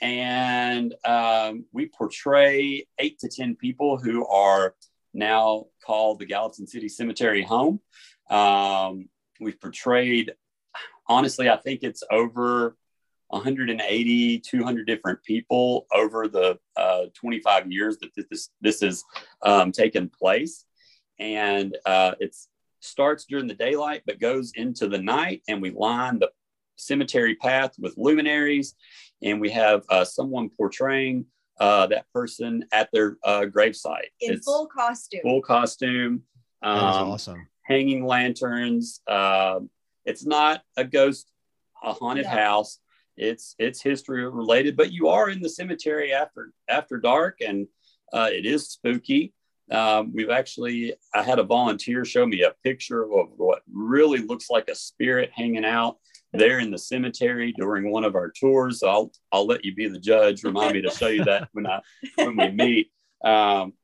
and um, we portray eight to 10 people who are now called the Gallatin City Cemetery home. Um, we've portrayed, honestly, I think it's over 180, 200 different people over the uh, 25 years that this this has um, taken place, and uh, it starts during the daylight but goes into the night, and we line the cemetery path with luminaries, and we have uh, someone portraying uh, that person at their uh, gravesite in it's full costume. Full costume. Um, that is awesome. Hanging lanterns. Uh, it's not a ghost, a haunted no. house. It's it's history related, but you are in the cemetery after after dark, and uh, it is spooky. Um, we've actually I had a volunteer show me a picture of what really looks like a spirit hanging out there in the cemetery during one of our tours. So I'll I'll let you be the judge. Remind me to show you that when I when we meet. Um,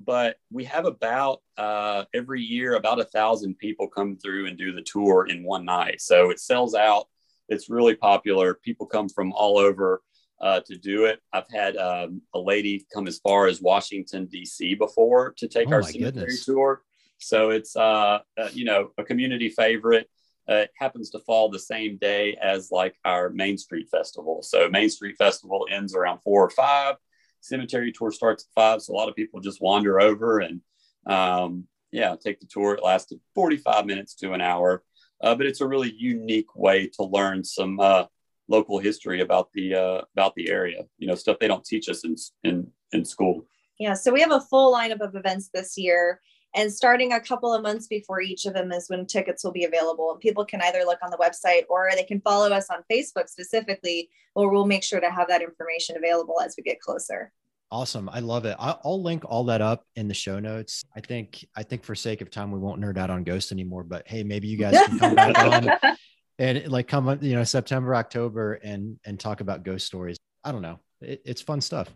but we have about uh, every year about a thousand people come through and do the tour in one night. So it sells out. It's really popular. People come from all over uh, to do it. I've had um, a lady come as far as Washington D.C. before to take oh our cemetery goodness. tour. So it's uh, uh, you know a community favorite. Uh, it happens to fall the same day as like our Main Street Festival. So Main Street Festival ends around four or five. Cemetery tour starts at five, so a lot of people just wander over and um, yeah, take the tour. It lasted 45 minutes to an hour, uh, but it's a really unique way to learn some uh, local history about the uh, about the area. You know, stuff they don't teach us in in in school. Yeah, so we have a full lineup of events this year. And starting a couple of months before each of them is when tickets will be available. And people can either look on the website or they can follow us on Facebook specifically, or we'll make sure to have that information available as we get closer. Awesome. I love it. I'll link all that up in the show notes. I think, I think for sake of time, we won't nerd out on Ghost anymore, but Hey, maybe you guys can come back on and like come, on, you know, September, October and, and talk about ghost stories. I don't know. It, it's fun stuff.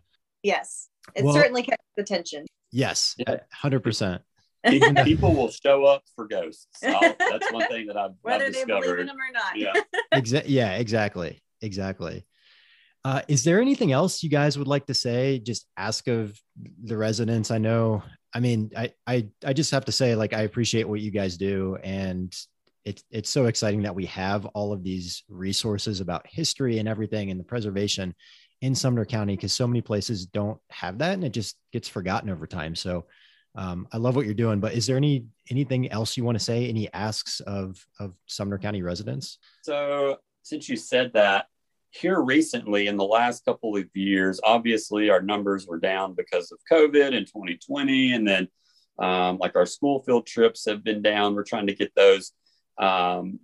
Yes. It well, certainly catches attention. Yes. hundred percent. people will show up for ghosts. that's one thing that I've whether I've they believe in them or not. Yeah, Exa- yeah, exactly, exactly. Uh, is there anything else you guys would like to say? Just ask of the residents. I know. I mean, I I I just have to say, like, I appreciate what you guys do, and it's it's so exciting that we have all of these resources about history and everything and the preservation in Sumner County because so many places don't have that, and it just gets forgotten over time. So um, I love what you're doing, but is there any anything else you want to say? Any asks of of Sumner County residents? So since you said that, here recently in the last couple of years, obviously our numbers were down because of COVID in 2020, and then um, like our school field trips have been down. We're trying to get those um,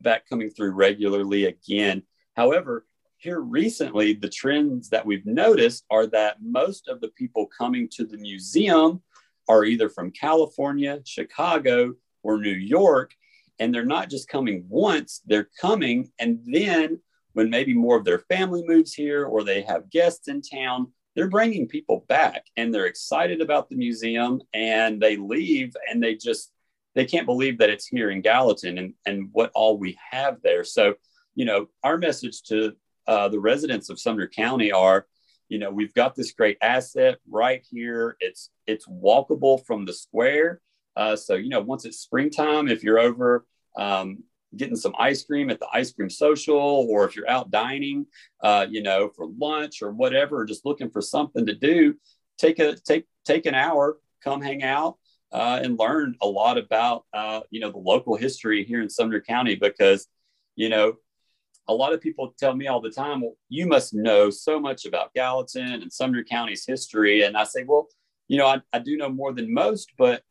back coming through regularly again. However, here recently, the trends that we've noticed are that most of the people coming to the museum are either from California, Chicago, or New York. And they're not just coming once, they're coming. And then when maybe more of their family moves here or they have guests in town, they're bringing people back and they're excited about the museum and they leave and they just they can't believe that it's here in gallatin and, and what all we have there. So you know our message to uh, the residents of sumner county are you know we've got this great asset right here. It's it's walkable from the square. Uh, so you know once it's springtime if you're over um, getting some ice cream at the ice cream social or if you're out dining uh, you know for lunch or whatever or just looking for something to do take a take take an hour come hang out uh, and learn a lot about uh, you know the local history here in sumner county because you know a lot of people tell me all the time, well, you must know so much about Gallatin and Sumner County's history. And I say, well, you know, I, I do know more than most, but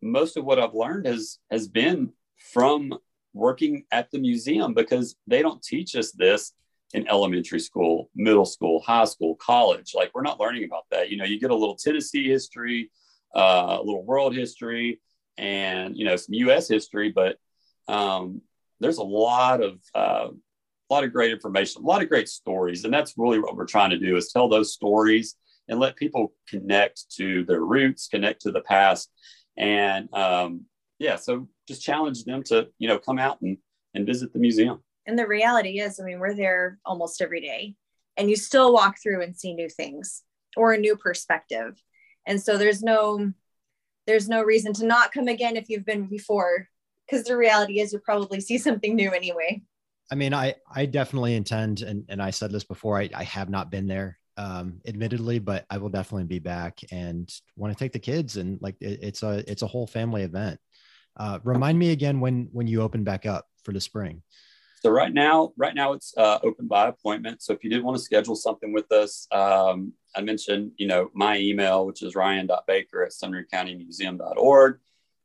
most of what I've learned has has been from working at the museum because they don't teach us this in elementary school, middle school, high school, college. Like we're not learning about that. You know, you get a little Tennessee history, uh, a little world history, and you know some U.S. history, but um, there's a lot of uh, a lot of great information, a lot of great stories. And that's really what we're trying to do is tell those stories and let people connect to their roots, connect to the past. And um, yeah, so just challenge them to, you know, come out and, and visit the museum. And the reality is, I mean, we're there almost every day. and you still walk through and see new things or a new perspective. And so there's no there's no reason to not come again if you've been before because the reality is you'll probably see something new anyway. I mean, I I definitely intend, and and I said this before. I I have not been there, um, admittedly, but I will definitely be back and want to take the kids and like it, it's a it's a whole family event. Uh, remind me again when when you open back up for the spring. So right now, right now it's uh, open by appointment. So if you did want to schedule something with us, um, I mentioned, you know, my email, which is ryan.baker at sumnercountymuseum.org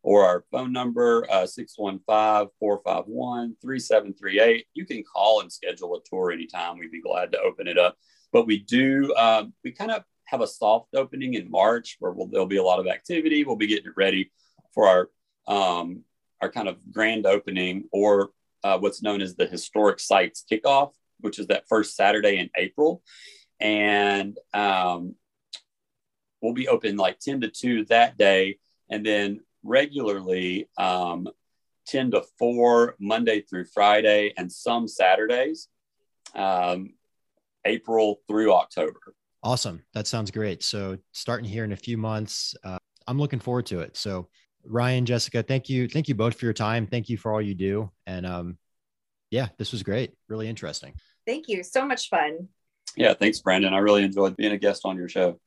or our phone number, uh, 615-451-3738. You can call and schedule a tour anytime. We'd be glad to open it up. But we do, um, we kind of have a soft opening in March where we'll, there'll be a lot of activity. We'll be getting ready for our, um, our kind of grand opening or uh, what's known as the historic sites kickoff, which is that first Saturday in April. And um, we'll be open like 10 to 2 that day. And then regularly um, 10 to 4 Monday through Friday and some Saturdays, um, April through October. Awesome. That sounds great. So, starting here in a few months, uh, I'm looking forward to it. So, Ryan, Jessica, thank you. Thank you both for your time. Thank you for all you do. And um, yeah, this was great. Really interesting. Thank you. So much fun. Yeah, thanks, Brandon. I really enjoyed being a guest on your show.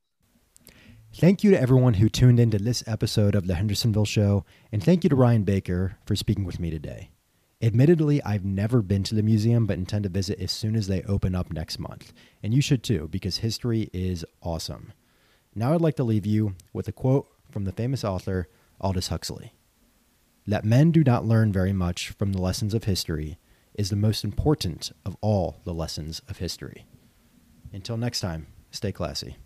Thank you to everyone who tuned into this episode of the Hendersonville Show, and thank you to Ryan Baker for speaking with me today. Admittedly, I've never been to the museum, but intend to visit as soon as they open up next month. And you should too, because history is awesome. Now I'd like to leave you with a quote from the famous author Aldous Huxley. That men do not learn very much from the lessons of history is the most important of all the lessons of history. Until next time, stay classy.